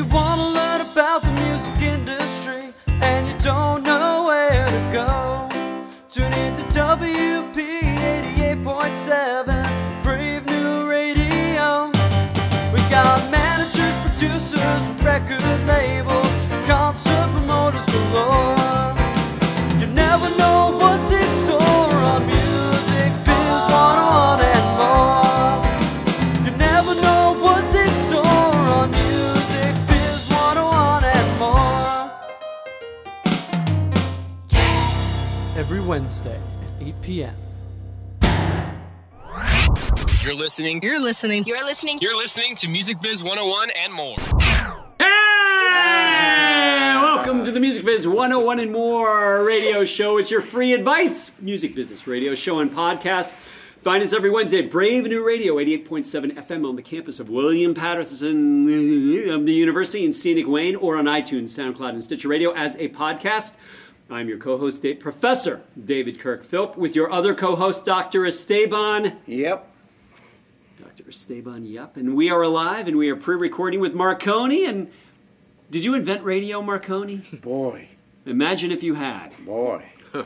you want to learn about the music industry and you don't know where to go, tune in to WP 88.7 Brave New Radio. We got managers, producers, record p.m. You're listening. You're listening. You're listening. You're listening to Music Biz 101 and more. Hey! Welcome to the Music Biz 101 and more radio show. It's your free advice music business radio show and podcast. Find us every Wednesday at Brave New Radio, 88.7 FM on the campus of William Paterson of the University in Scenic Wayne or on iTunes, SoundCloud, and Stitcher Radio as a podcast. I'm your co-host, Dave, Professor David Kirk Philp, with your other co-host, Dr. Esteban. Yep. Dr. Esteban, yep. And we are alive and we are pre-recording with Marcone. And did you invent radio, Marconi? Boy, Imagine if you had. boy.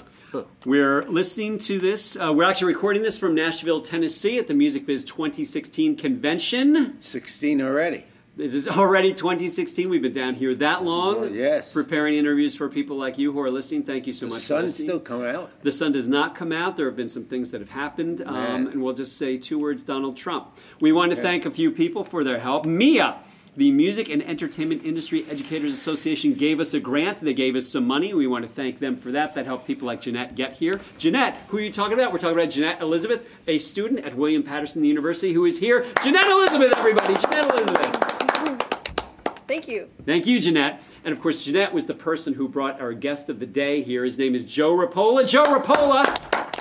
We're listening to this. Uh, we're actually recording this from Nashville, Tennessee at the Music Biz 2016 convention. 16 already. This is already 2016. We've been down here that long. Oh, yes. Preparing interviews for people like you who are listening. Thank you so The much for sun's still coming out. The sun does not come out. There have been some things that have happened. Um, and we'll just say two words Donald Trump. We want to thank a few people for their help. MEIEA, the Music and Entertainment Industry Educators Association, gave us a grant. They gave us some money. We want to thank them for that. That helped people like Jeanette get here. Jeanette, who are you talking about? We're talking about Jeanette Elizabeth, a student at William Paterson University who is here. Jeanette Elizabeth, everybody. Jeanette Elizabeth. Thank you. Thank you, Jeanette. And of course, Jeanette was the person who brought our guest of the day here. His name is Joe Rapolla. Joe Rapolla!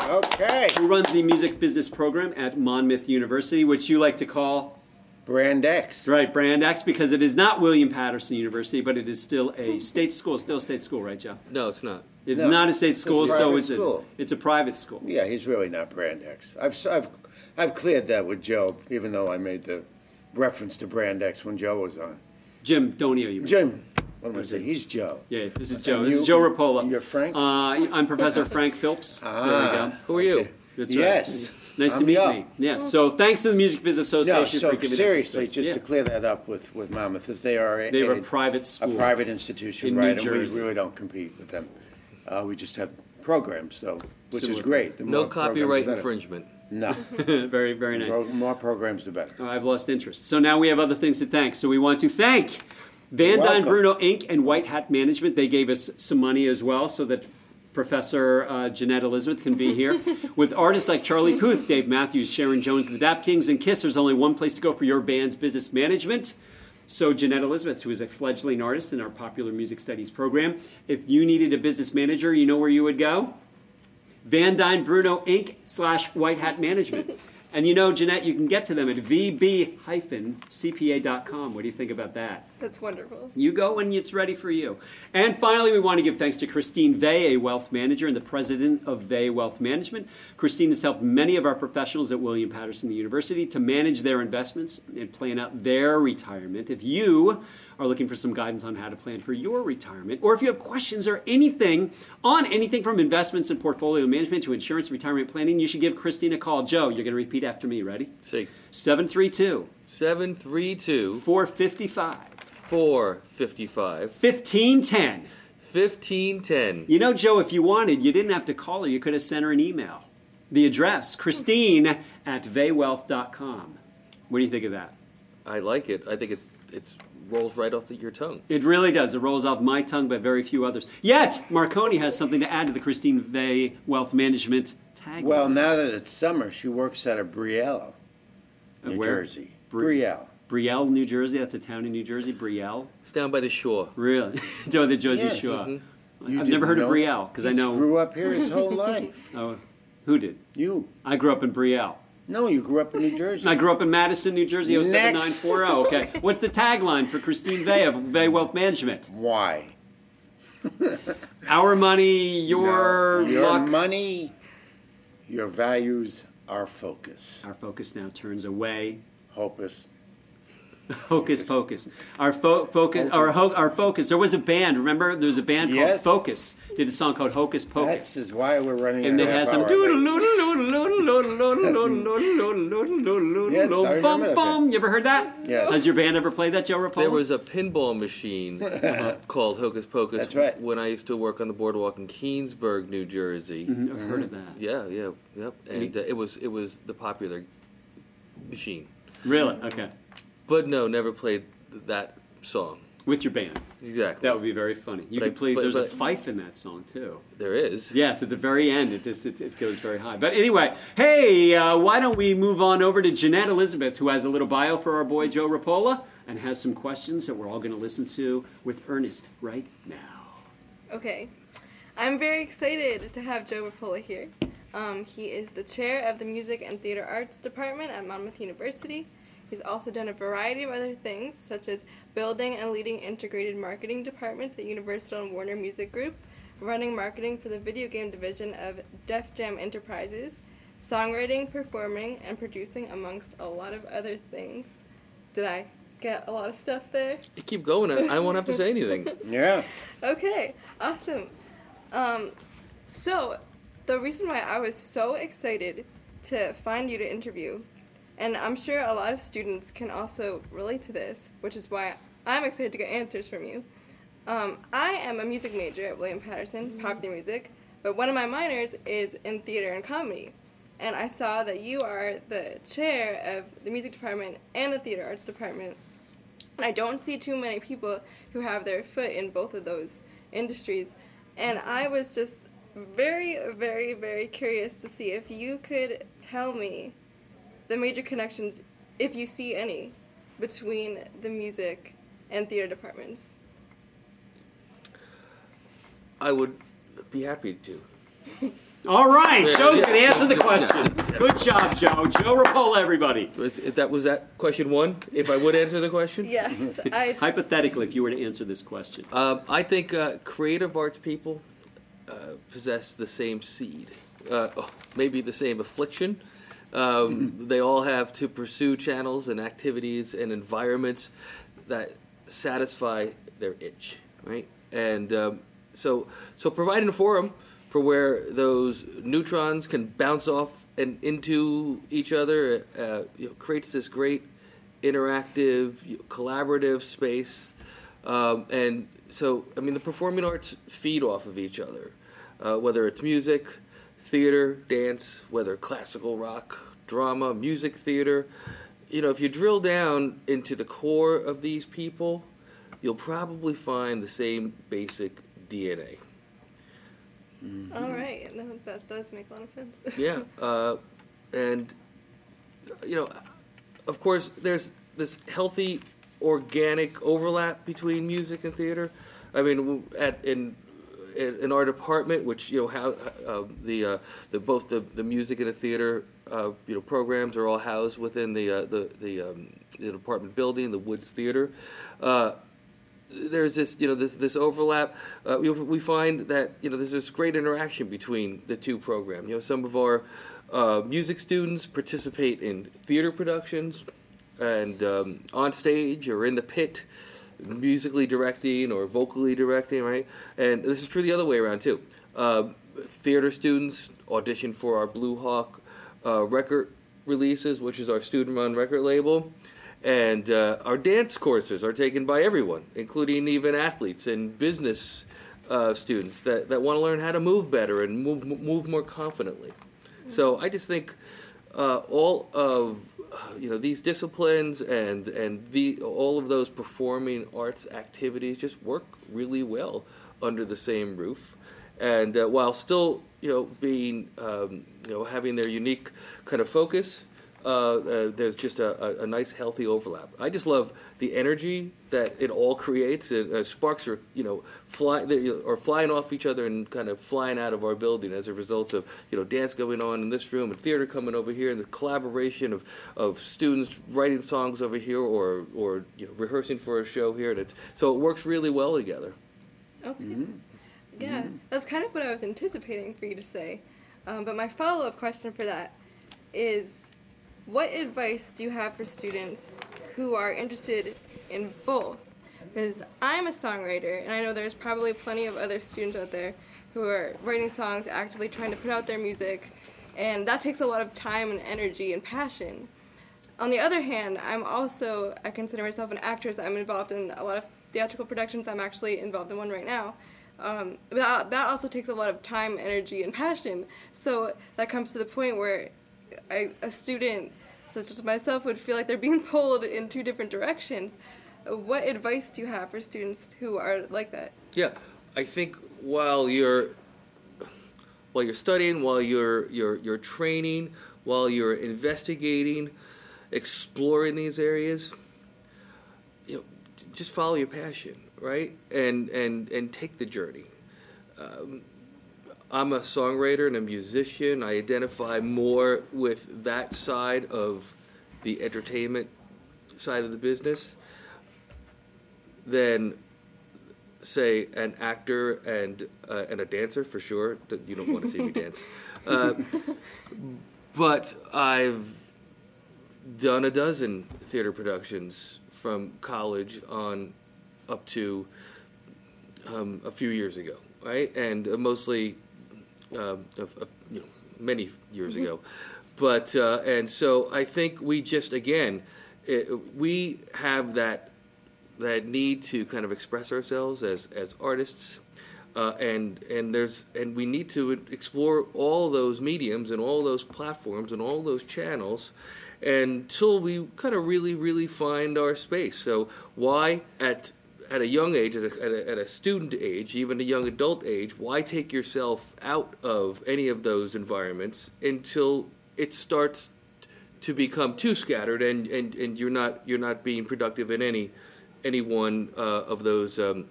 Okay. who runs the music business program at Monmouth University, which you like to call Brand X. right Brand X because it is not William Paterson University, but it is still a state school. Still a state school, right, Joe? No, it's not. It's No, not a state it's a school, so private it's a it's a private school. Yeah, he's really not Brand X. I've, I've, I've cleared that with Joe, even though I made the reference to Brand X when Joe was on. Jim Donio, you mean? Jim, what am I saying? He's Joe. Yeah, this is Joe. And This you- is Joe Rapolla. you're Frank? Uh, I'm Professor Frank Phillips. Ah, there we go. Who are you? That's right. Yes. Nice to I'm meet Joe. me. Yeah. So thanks to the Music Business No, Association so for giving seriously, us the space. just yeah. to clear that up with, with Monmouth, if they are a, They are a, a private a school. private institution, in New right? And we Jersey. really don't compete with them. Uh, we just have programs, though, which Similar is great. The No more programs, the copyright better. infringement. No, very very nice. Pro- more programs, the better. Oh, I've lost interest. So now we have other things to thank. So we want to thank Van Dyne. Bruno Inc. and White Hat Management. They gave us some money as well so that Professor uh, Jeanette Elizabeth can be here. With artists like Charlie Puth, Dave Matthews, Sharon Jones, the Dap Kings, and Kiss, there's only one place to go for your band's business management. So Jeanette Elizabeth, who is a fledgling artist in our popular music studies program, if you needed a business manager, you know where you would go? Van Dyne Bruno Inc. slash White Hat Management. And you know, Jeanette, you can get to them at vb-cpa.com. What do you think about that? That's wonderful. You go when it's ready for you. And finally, we want to give thanks to Christine Vey, a wealth manager and the president of Vey Wealth Management. Christine has helped many of our professionals at William Paterson University to manage their investments and plan out their retirement. If you are looking for some guidance on how to plan for your retirement, or if you have questions or anything on anything from investments and portfolio management to insurance retirement planning, you should give Christine a call. Joe, you're going to repeat after me. Ready? See, 732 732 455 455 1510. 1510. You know, Joe, if you wanted, you didn't have to call her. You could have sent her an email. The address, Christine at vaywealth.com. What do you think of that? I like it. I think it's it's rolls right off the, your tongue. It really does. It rolls off my tongue, but very few others. Yet, Marcone has something to add to the Christine Vay Wealth Management tag. Well, now that it's summer, she works out of Brielle, New where? Jersey. Bri- Brielle. Brielle, New Jersey. That's a town in New Jersey. Brielle. It's down by the shore. Really? Joe, the Jersey Yes. Shore. Mm-hmm. You I've never heard of know? Brielle because I He's know. grew up here his whole life. Oh, who did? You. I grew up in Brielle. No, you grew up in New Jersey. I grew up in Madison, New Jersey, oh oh. Next. 07940. Okay. What's the tagline for Christine Vay of Vay Wealth Management? Why? Our money, your No, your luck. money, your values, our focus. Our focus now turns away. Hopus. Hocus Pocus. Our fo- focus, our, ho- our focus. There was a band. Remember, there was a band Yes. called Focus. Did a song called Hocus That's Pocus. is why we're running. and a they had half some hour doodle late. doodle doodle doodle doodle doodle doodle doodle doodle Yes, I doodle remember bum that bum. You ever heard that? Yes. Has your band ever played that, Joe Rapolla? There was a pinball machine called Hocus Pocus That's right. when I used to work on the boardwalk in Keansburg, New Jersey. I've heard of that. Yeah, yeah, yep. And uh, it was it was the popular machine. Really? Okay. But no, never played that song. With your band. Exactly. That would be very funny. You But I- could play. but- there's a fife in that song too. there is. Yes, at the very end, it just it, it goes very high. But anyway, hey, uh, why don't we move on over to Jeanette Elizabeth, who has a little bio for our boy Joe Rapolla and has some questions that we're all going to listen to with Ernest right now. Okay. I'm very excited to have Joe Rapolla here. Um, he is the chair of the Music and Theater Arts Department at Monmouth University. He's also done a variety of other things, such as building and leading integrated marketing departments at Universal and Warner Music Group, running marketing for the video game division of Def Jam Enterprises, songwriting, performing, and producing, amongst a lot of other things. Did I get a lot of stuff there? You keep going. I, I won't have to say anything. Yeah. Okay, awesome. Um, so, the reason why I was so excited to find you to interview, and I'm sure a lot of students can also relate to this, which is why I'm excited to get answers from you. Um, I am a music major at William Paterson, popular music, but one of my minors is in theater and comedy. And I saw that you are the chair of the music department and the theater arts department. And I don't see too many people who have their foot in both of those industries. And I was just very, very, very curious to see if you could tell me the major connections, if you see any, between the music and theater departments. I would be happy to. All right, Yeah, Joe's yeah. going to answer the Yes, question. yes. Good job, Joe. Joe Rapolla, everybody. Was, that was that question one. If I would answer the question. Yes, I. Hypothetically, if you were to answer this question. Um, I think uh, creative arts people uh, possess the same seed, uh, oh, maybe the same affliction. Um, they all have to pursue channels and activities and environments that satisfy their itch, right? And um, so, so providing a forum for where those neutrons can bounce off and into each other uh, you know, creates this great interactive, you know, collaborative space. Um, and so, I mean, the performing arts feed off of each other, uh, whether it's music, theater, dance, whether classical rock, drama, music theater. You know, if you drill down into the core of these people, you'll probably find the same basic DNA. All right, no, that does make a lot of sense. Yeah, uh, and you know, of course, there's this healthy, organic overlap between music and theater. I mean, at in in, our department, which you know how uh, the uh, the both the, the music and the theater uh, you know programs are all housed within the uh, the the, um, the department building, the Woods Theater. Uh, there's this you know this this overlap. Uh, we, we find that you know there's this great interaction between the two programs. You know, some of our music students participate in theater productions and um, on stage or in the pit, musically directing or vocally directing, right? And this is true the other way around too. Uh, theater students audition for our Blue Hawk uh, record releases, which is our student-run record label. And uh, our dance courses are taken by everyone, including even athletes and business uh, students that, that want to learn how to move better and move, move more confidently. So I just think uh, all of you know these disciplines and and the all of those performing arts activities just work really well under the same roof, and uh, while still you know being um, you know having their unique kind of focus. Uh, uh, there's just a, a, a nice healthy overlap. I just love the energy that it all creates. And, uh, sparks are you know fly they, you know, are flying off each other and kind of flying out of our building as a result of you know dance going on in this room and theater coming over here and the collaboration of, of students writing songs over here or or you know rehearsing for a show here. And it's, so it works really well together. Okay. Yeah, that's kind of what I was anticipating for you to say. Um, but my follow up question for that is what advice do you have for students who are interested in both. Because I'm a songwriter, and I know there's probably plenty of other students out there who are writing songs, actively trying to put out their music, and that takes a lot of time and energy and passion. On the other hand, I'm also, I consider myself an actress. I'm involved in a lot of theatrical productions. I'm actually involved in one right now. Um, but that, that also takes a lot of time, energy, and passion. So that comes to the point where I, a student such as myself would feel like they're being pulled in two different directions. What advice do you have for students who are like that? Yeah, I think while you're while you're studying, while you're you're you're training, while you're investigating, exploring these areas, you know, just follow your passion, right? And and and take the journey. Um, I'm a songwriter and a musician. I identify more with that side of the entertainment side of the business than say an actor and uh, and a dancer for sure. You don't want to see me dance, uh, but I've done a dozen theater productions from college on up to um, a few years ago, right? And uh, mostly, um, of, of, you know, many years ago. But uh, and so I think we just again, it, we have that that need to kind of express ourselves as as artists. Uh, and and there's and we need to explore all those mediums and all those platforms and all those channels until we kind of really really find our space. So why at at a young age, at a, at a, at a student age, even a young adult age, why take yourself out of any of those environments until it starts to become too scattered and, and, and you're not you're not being productive in any any one uh, of those um,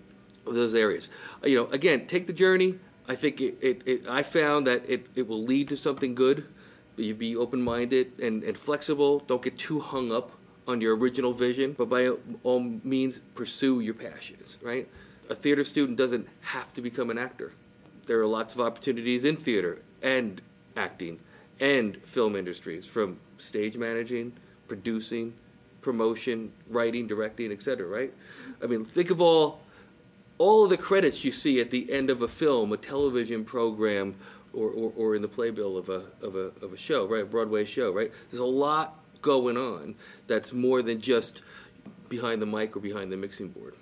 of those areas. Uh, you know, again, take the journey. I think it, it, it I found that it, it will lead to something good. But you be open minded and, and flexible. Don't get too hung up on your original vision, but by all means, pursue your passions, right? A theater student doesn't have to become an actor. There are lots of opportunities in theater and acting and film industries from stage managing, producing, promotion, writing, directing, etc., right? I mean, think of all all of the credits you see at the end of a film, a television program, or, or, or in the playbill of a, of, a, of a show, right? A Broadway show, right? There's a lot going on that's more than just behind the mic or behind the mixing board.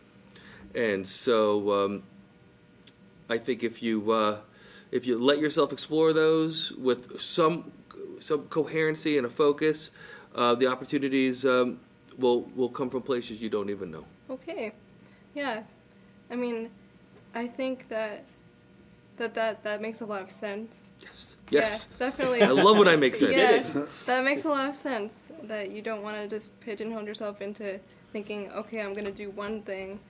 And so um, I think if you uh, if you let yourself explore those with some some coherency and a focus, uh, the opportunities um, will will come from places you don't even know. Okay. Yeah. I mean, I think that that that, that makes a lot of sense. Yes. Yes. Yeah, definitely. I love when I make sense. Yeah, that makes a lot of sense. That you don't want to just pigeonhole yourself into thinking, okay, I'm gonna do one thing,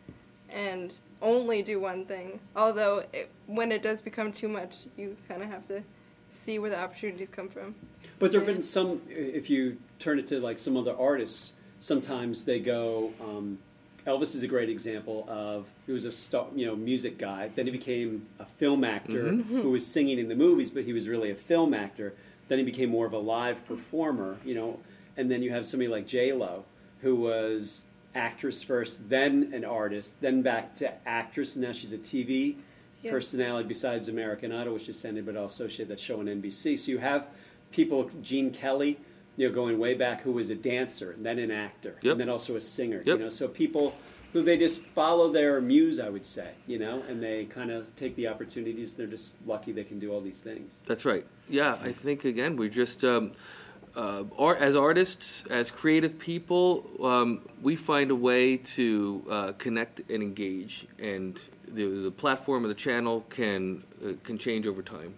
and only do one thing. Although, it, when it does become too much, you kind of have to see where the opportunities come from. But there have been some, if you turn it to like some other artists, sometimes they go, um, Elvis is a great example of, he was a star, you know, music guy. Then he became a film actor Mm-hmm. who was singing in the movies, but he was really a film actor. Then he became more of a live performer, you know. And then you have somebody like J-Lo, who was actress first, then an artist, then back to actress, and now she's a TV Yeah. personality besides American Idol, which just ended, but also she had that show on NBC. So you have people, Gene Kelly, you know, going way back, who was a dancer and then an actor, Yep. and then also a singer. Yep. You know, so people who they just follow their muse, I would say, you know, and they kind of take the opportunities. They're just lucky they can do all these things. That's right. Yeah, I think again we just um, uh, art as artists, as creative people, um, we find a way to uh, connect and engage, and the the platform or the channel can uh, can change over time.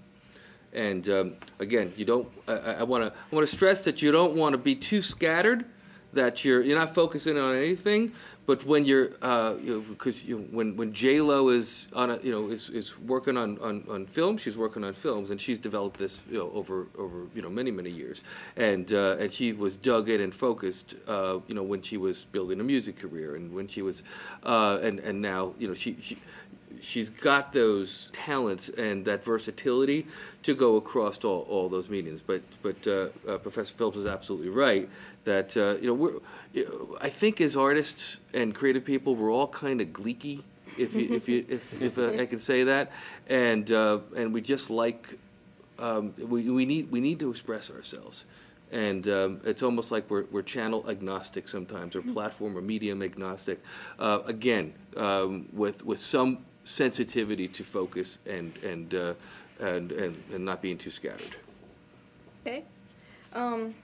And um, again, you don't. I want to. I want to stress that you don't want to be too scattered. That you're you're not focusing on anything. But when you're, uh, you know, because you when when J Lo is on a, you know, is, is working on, on, on film, she's working on films, and she's developed this, you know, over over you know many many years, and uh, and she was dug in and focused, uh, you know, when she was building a music career, and when she was, uh, and and now you know she she she's got those talents and that versatility to go across all, all those mediums. But but uh, uh, Professor Phillips is absolutely right that uh, you know we're I think as artists and creative people we're all kind of gleeky. If you, if you if, if uh, I can say that, and uh, and we just like um, we, we need we need to express ourselves, and um, it's almost like we're, we're channel agnostic sometimes, or platform or medium agnostic. Uh, again, um, with with some sensitivity to focus and and, uh, and and and not being too scattered. Okay. Um,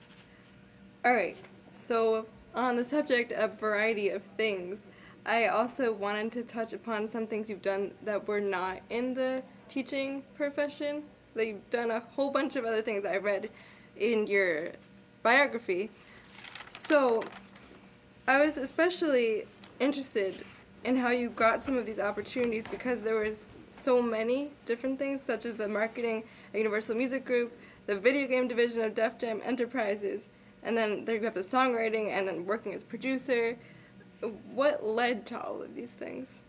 all right. So, on the subject of variety of things, I also wanted to touch upon some things you've done that were not in the teaching profession. That you've done a whole bunch of other things I read in your biography. So, I was especially interested in how you got some of these opportunities because there was so many different things, such as the marketing at Universal Music Group, the video game division of Def Jam Enterprises, and then there you have the songwriting and then working as producer. What led to all of these things?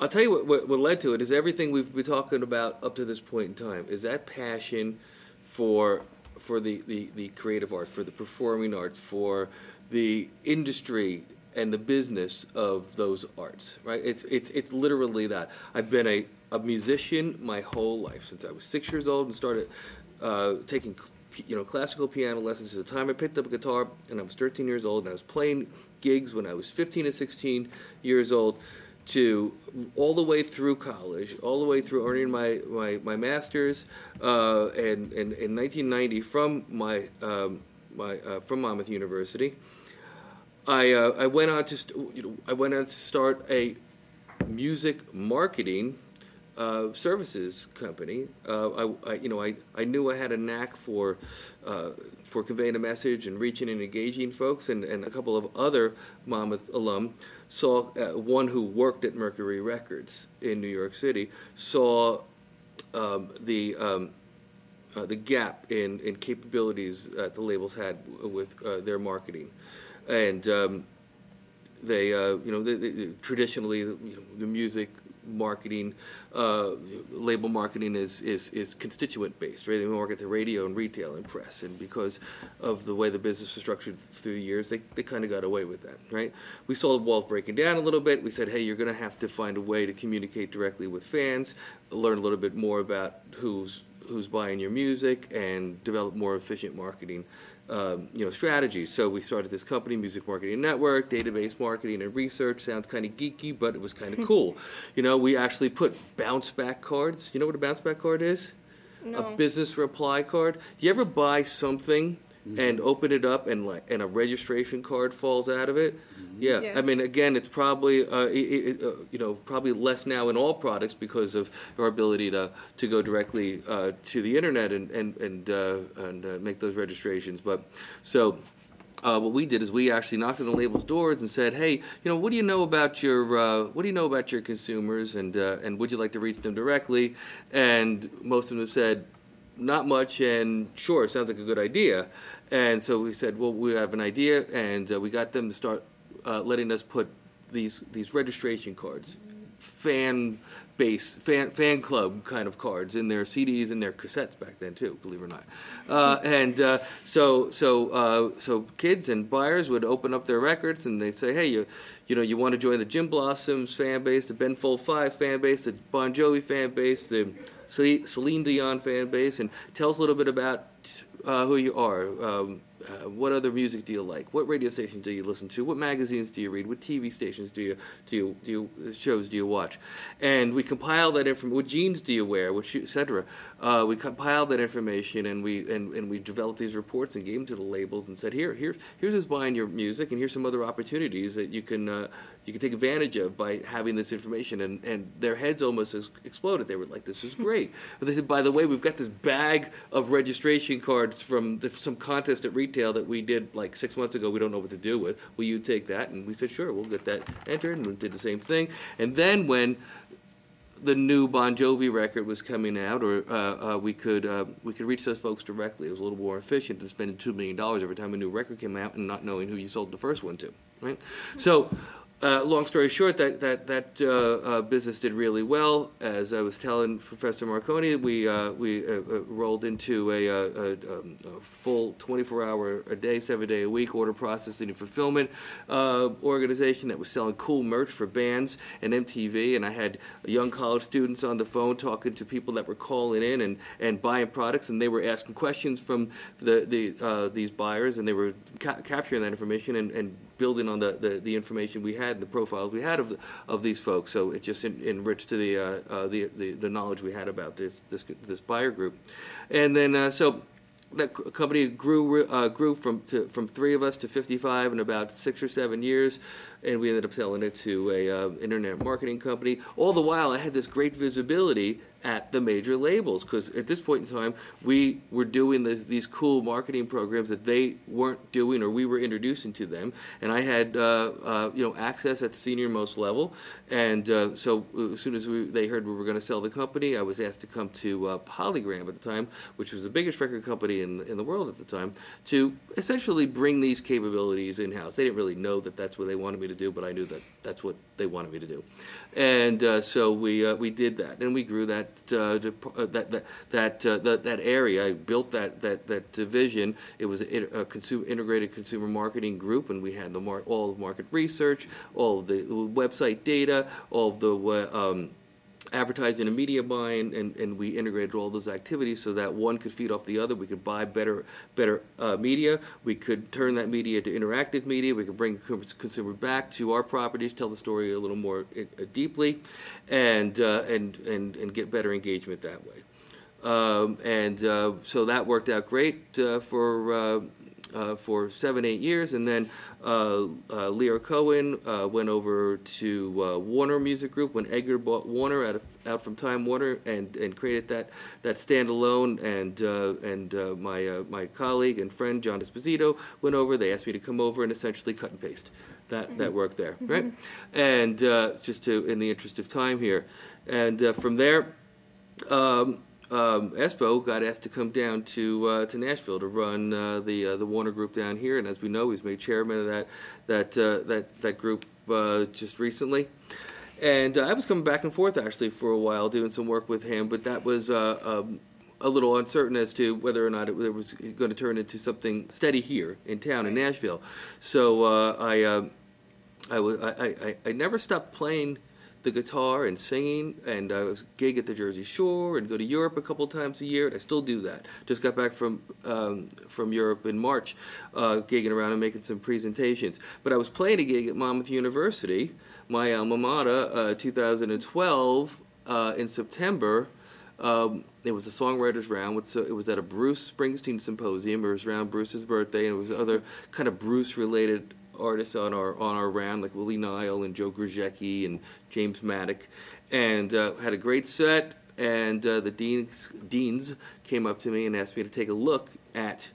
I'll tell you what, what, what led to it is everything we've been talking about up to this point in time is that passion for for the, the, the creative arts, for the performing arts, for the industry and the business of those arts, right? It's, it's, it's literally that. I've been a, a musician my whole life since I was six years old and started uh, taking you know classical piano lessons at the time I picked up a guitar and I was 13 years old and I was playing gigs when I was 15 and 16 years old to all the way through college, all the way through earning my my, my master's, uh, and, and in 1990 from my um, my uh, from Monmouth University. I uh, I went on to st- you know I went on to start a music marketing uh, services company. Uh, I, I, you know, I, I knew I had a knack for uh, for conveying a message and reaching and engaging folks, and, and a couple of other Monmouth alum saw uh, one who worked at Mercury Records in New York City saw um, the um, uh, the gap in, in capabilities that the labels had with uh, their marketing, and um, they you know they, they, traditionally you know, the music marketing, uh, label marketing is, is, is constituent based, right? They market to radio and retail and press, and because of the way the business was structured through the years, they, they kind of got away with that, right? We saw the walls breaking down a little bit. We said, hey, you're going to have to find a way to communicate directly with fans, learn a little bit more about who's who's buying your music, and develop more efficient marketing um, you know strategies. So we started this company, Music Marketing Network, database marketing and research. Sounds kind of geeky, but it was kind of cool. You know, we actually put bounce back cards. You know what a bounce back card is? No. A business reply card. Do you ever buy something and open it up and like and a registration card falls out of it? Yeah. Yeah. I mean, again, it's probably uh, it, it, uh, you know probably less now in all products because of our ability to to go directly uh, to the internet and and and uh, and uh, make those registrations. But so. Uh, what we did is we actually knocked on the label's doors and said, "Hey, you know, what do you know about your uh, what do you know about your consumers, and uh, and would you like to reach them directly?" And most of them said, "Not much," and "Sure, sounds like a good idea." And so we said, "Well, we have an idea," and uh, we got them to start uh, letting us put these these registration cards, fan base, fan fan club kind of cards in their CDs and their cassettes back then too, believe it or not. Uh, and uh, so so uh, so kids and buyers would open up their records and they'd say, hey, you you know you want to join the Gin Blossoms fan base, the Ben Folds Five fan base, the Bon Jovi fan base, the Celine Dion fan base, and tell us a little bit about uh, who you are. Um, uh, what other music do you like? What radio stations do you listen to? What magazines do you read? What TV stations do you do you, do you shows do you watch? And we compile that information. What jeans do you wear? What etc. Uh, we compiled that information and we and, and we developed these reports and gave them to the labels and said here here here's who's buying your music and here's some other opportunities that you can uh, you can take advantage of by having this information. And and their heads almost exploded. They were like this is great. But they said by the way we've got this bag of registration cards from the, some contest at retail that we did like six months ago. We don't know what to do with. Will you take that? And we said sure. We'll get that entered. And we did the same thing. And then when the new Bon Jovi record was coming out, or uh, uh, we could uh, we could reach those folks directly. It was a little more efficient than spending two million dollars every time a new record came out and not knowing who you sold the first one to, right? So uh, long story short, that that that uh, uh, business did really well. As I was telling Professor Marcone, we uh, we uh, uh, rolled into a, a, um, a full 24-hour a day, seven day a week order processing and fulfillment organization that was selling cool merch for bands and MTV. And I had young college students on the phone talking to people that were calling in and, and buying products, and they were asking questions from the the these buyers, and they were ca- capturing that information and, and building on the, the, the information we had, the profiles we had of the, of these folks. So it just en- enriched the, uh, uh, the the the knowledge we had about this this this buyer group, and then uh, so that company grew uh, grew from to, from three of us to 55 in about six or seven years, and we ended up selling it to a uh, internet marketing company. All the while, I had this great visibility at the major labels because at this point in time, we were doing this, these cool marketing programs that they weren't doing or we were introducing to them, and I had uh, uh, you know access at the senior most level, and uh, so as soon as we, they heard we were going to sell the company, I was asked to come to uh, Polygram at the time, which was the biggest record company in in the world at the time, to essentially bring these capabilities in house. They didn't really know that that's what they wanted me to do, but I knew that that's what they wanted me to do, and uh, so we uh, we did that, and we grew that uh, dep- uh, that that that, uh, that that area. I built that that that division. It was a, a consumer, integrated consumer marketing group, and we had the mar- all the market research, all the website data, all the uh, um, advertising and media buying, and, and we integrated all those activities so that one could feed off the other. We could buy better better uh, media. We could turn that media to interactive media. We could bring consumer back to our properties, tell the story a little more uh, deeply, and uh, and and and get better engagement that way. Um, and uh, so that worked out great uh, for. Uh, for seven, eight years, and then uh, uh, Lyor Cohen uh, went over to uh, Warner Music Group when Edgar bought Warner out, of, out from Time Warner and, and created that that standalone. And uh, and uh, my uh, my colleague and friend John Esposito went over. They asked me to come over and essentially cut and paste that that work there, right? And uh, just to in the interest of time here, and uh, from there. Um, um, Espo got asked to come down to uh, to Nashville to run uh, the uh, the Warner Group down here, and as we know, he's made chairman of that that uh, that that group uh, just recently. And uh, I was coming back and forth actually for a while doing some work with him, but that was uh, um, a little uncertain as to whether or not it, it was going to turn into something steady here in town in Nashville. So uh, I, uh, I, I, I, I never stopped playing the guitar and singing, and I was gig at the Jersey Shore and go to Europe a couple times a year, and I still do that. Just got back from um, from Europe in March, uh, gigging around and making some presentations. But I was playing a gig at Monmouth University, my alma mater, uh, 2012 uh, in September. Um, it was a songwriters round. So it was at a Bruce Springsteen symposium. It was around Bruce's birthday, and it was other kind of Bruce-related artists on our on our round, like Willie Nile and Joe Grushecky and James Maddock, and uh, had a great set. And uh, the deans deans came up to me and asked me to take a look at,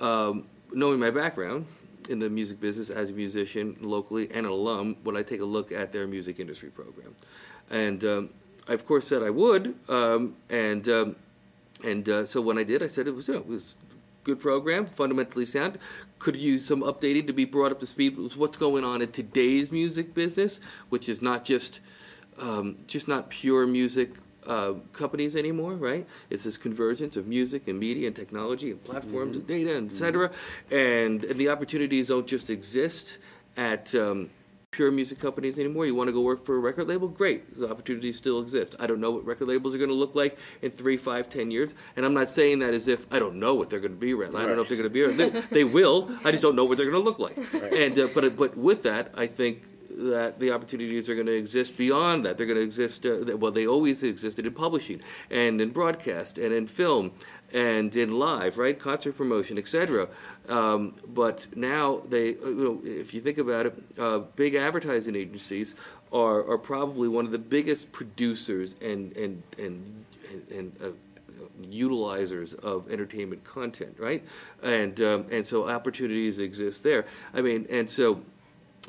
um, knowing my background in the music business as a musician locally and an alum, would I take a look at their music industry program? And um, I of course said I would, um, and um, and uh, so when I did, I said it was you know, it was good program, fundamentally sound. Could use some updating to be brought up to speed with what's going on in today's music business, which is not just um, just not pure music uh, companies anymore, right? It's this convergence of music and media and technology and platforms and data and et cetera. And, and the opportunities don't just exist at um, pure music companies anymore. You want to go work for a record label? Great. The opportunities still exist. I don't know what record labels are going to look like in three, five, ten years. And I'm not saying that as if I don't know what they're going to be around. I don't know if they're going to be around. They, they will. I just don't know what they're going to look like. And uh, but but with that, I think that the opportunities are going to exist beyond that. They're going to exist. Uh, well, they always existed in publishing and in broadcast and in film and in live, right? Concert promotion, etc. Um, but now they, uh, you know, if you think about it, uh, big advertising agencies are, are probably one of the biggest producers and and and and. and uh, utilizers of entertainment content, right? And um, and so opportunities exist there. I mean, and so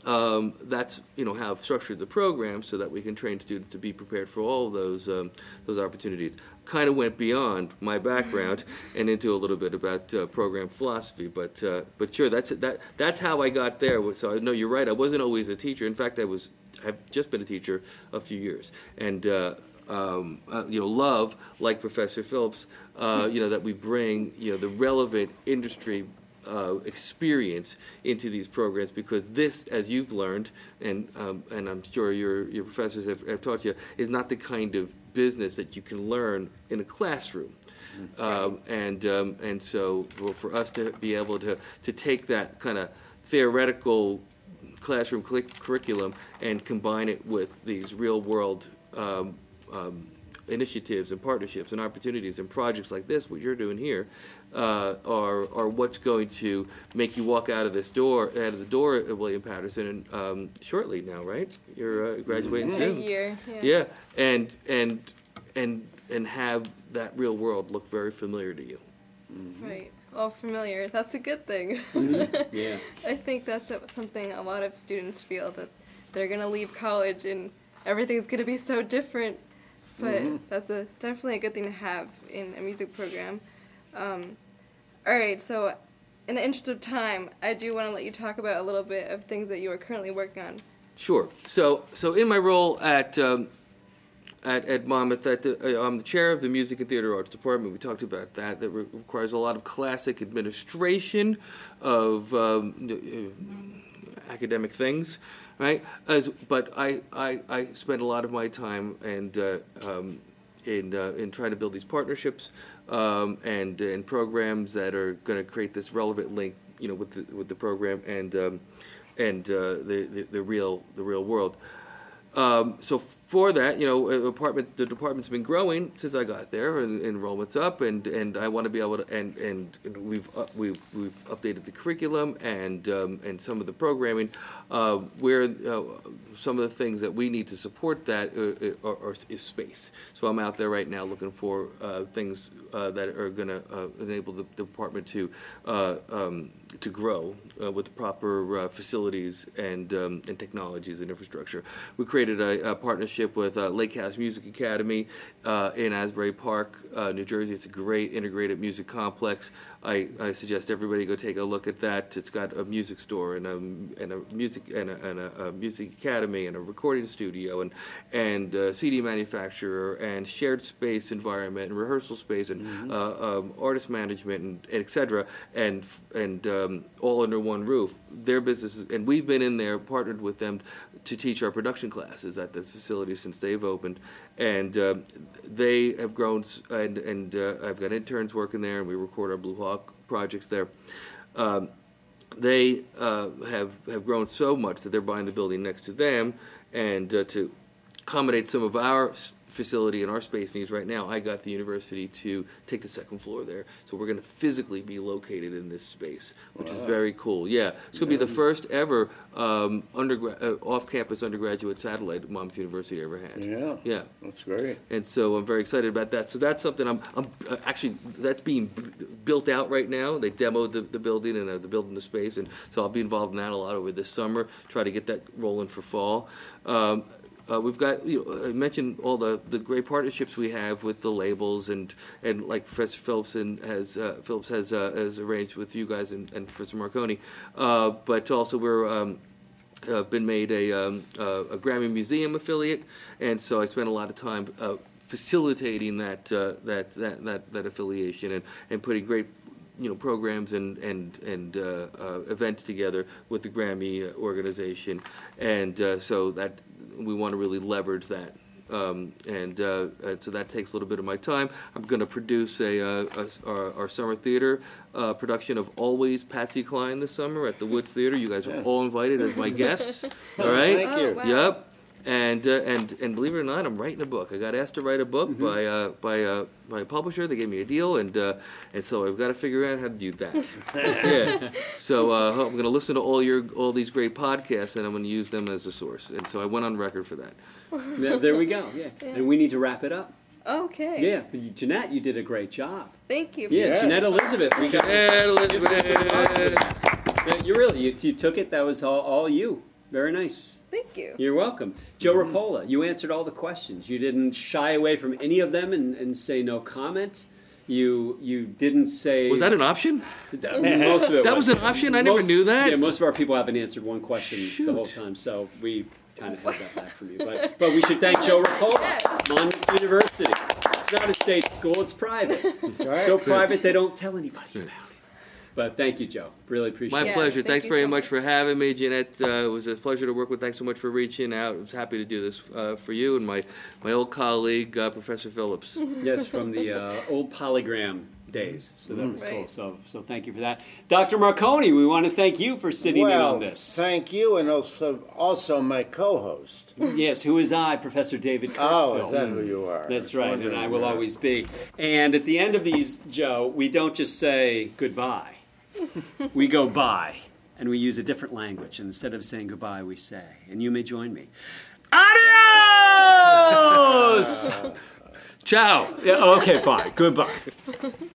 um, that's you know how I've structured the program so that we can train students to be prepared for all those um, those opportunities. Kind of went beyond my background and into a little bit about uh, program philosophy, but uh, but sure, that's that that's how I got there. So I know you're right. I wasn't always a teacher. In fact, I was I've just been a teacher a few years, and. Uh, um, uh, you know, love like Professor Phillips, uh, you know, that we bring, you know, the relevant industry uh, experience into these programs because this, as you've learned, and um, and I'm sure your your professors have, have taught you, is not the kind of business that you can learn in a classroom. Um, and um, and so well, for us to be able to to take that kind of theoretical classroom curriculum and combine it with these real world um, um, initiatives and partnerships and opportunities and projects like this, what you're doing here, uh, are, are what's going to make you walk out of this door, out of the door at William Paterson um, shortly now, right? You're uh, graduating A soon. year. Yeah. Yeah, and and and and have that real world look very familiar to you. Right. Well, familiar. That's a good thing. Yeah. I think that's a- something a lot of students feel that they're gonna leave college and everything's gonna be so different. But that's a definitely a good thing to have in a music program. Um, all right, so in the interest of time, I do want to let you talk about a little bit of things that you are currently working on. Sure. So, so in my role at um, at, at Monmouth, at the, uh, I'm the chair of the Music and Theater Arts Department. We talked about that. That re- requires a lot of classic administration of um, uh, academic things, right? As but I, I, I spend a lot of my time and. Uh, um, in, uh, in trying to build these partnerships um, and and programs that are going to create this relevant link, you know, with the with the program and um, and uh, the, the the real the real world. Um, so for that, you know, uh, apartment the department's been growing since I got there, and enrollment's up, and, and I want to be able to, and and, we've uh, we've we've updated the curriculum and um, and some of the programming, uh, where uh, some of the things that we need to support that uh, are, are, is space. So I'm out there right now looking for uh, things uh, that are going to uh, enable the department to uh, um, to grow uh, with the proper uh, facilities and um, and technologies and infrastructure. We created a, a partnership with uh, Lake House Music Academy uh, in Asbury Park, uh, New Jersey. It's a great integrated music complex. I, I suggest everybody go take a look at that. It's got a music store and a and a music and a, and a, a music academy and a recording studio and and a CD manufacturer and shared space environment and rehearsal space and uh, um, artist management and, and et cetera and and um, all under one roof. Their businesses and we've been in there partnered with them to teach our production classes at this facility since they've opened, and um, they have grown. And and uh, I've got interns working there, and we record our Blue Hawk projects there. Um, they uh, have have grown so much that they're buying the building next to them, and uh, to accommodate some of our facility and our space needs right now, I got the university to take the second floor there. So we're going to physically be located in this space, which is very cool. Yeah, it's going to be the first ever um, undergra- uh, off-campus undergraduate satellite Monmouth University ever had. Yeah. Yeah. That's great. And so I'm very excited about that. So that's something I'm, I'm uh, actually that's being b- built out right now. They demoed the, the building and uh, the building the space, and so I'll be involved in that a lot over this summer. Try to get that rolling for fall. Um, uh, we've got you know, I mentioned all the, the great partnerships we have with the labels and and like Professor Phillips and has uh, Phillips has uh, has arranged with you guys and, and Professor Marcone, uh, but also we're um, uh, been made a, um, a Grammy Museum affiliate, and so I spent a lot of time uh, facilitating that, that, that, that, that affiliation and, and putting great you know programs and and and uh, uh, events together with the Grammy uh, organization, and uh, so that we want to really leverage that. Um, and, uh, and so that takes a little bit of my time. I'm going to produce a, uh, a s- our, our summer theater uh, production of Always Patsy Cline this summer at the Woods Theater. You guys are all invited as my guests. All right. Thank you. Oh, wow. Yep. And uh, and and believe it or not, I'm writing a book. I got asked to write a book by uh, by uh, by a publisher. They gave me a deal, and uh, and so I've got to figure out how to do that. yeah. So uh, I'm going to listen to all your all these great podcasts, and I'm going to use them as a source. And so I went on record for that. there, there we go. Yeah. And we need to wrap it up. Okay. Yeah. But Jeanette, you did a great job. Thank you. Yeah. Yeah. Jeanette Elizabeth. We got, And Elizabeth. Yeah, you really you, you took it. That was all, all you. Very nice. Thank you. You're welcome. Joe Mm-hmm. Rapolla, you answered all the questions. You didn't shy away from any of them and, and say no comment. You you didn't say Was that an option? That- most of it That was an option? I never knew that. Yeah, most of our people haven't answered one question the whole time, so we kind of held that back from you. But but we should thank Joe Rapolla, yes. Monmouth University. It's not a state school; it's private. right. So private they don't tell anybody about it. But thank you, Joe. Really appreciate My it. Yeah, pleasure. thank Thanks very so much much. for having me, Jeanette. Uh, it was a pleasure to work with. Thanks so much for reaching out. I was happy to do this uh, for you and my, my old colleague, uh, Professor Phillips. Yes, from the uh, old polygram days. So that was cool. So so thank you for that, Dr. Marcone. We want to thank you for sitting well, in on this. thank you, and also also my co-host. yes, who is I, Professor David? Oh, Kirk Philp. is that who you are? That's right, and I will that. always be. And at the end of these, Joe, we don't just say goodbye. we go by, and we use a different language. And instead of saying goodbye, we say, and you may join me. Adios! Ciao. yeah, oh, okay, fine. Goodbye.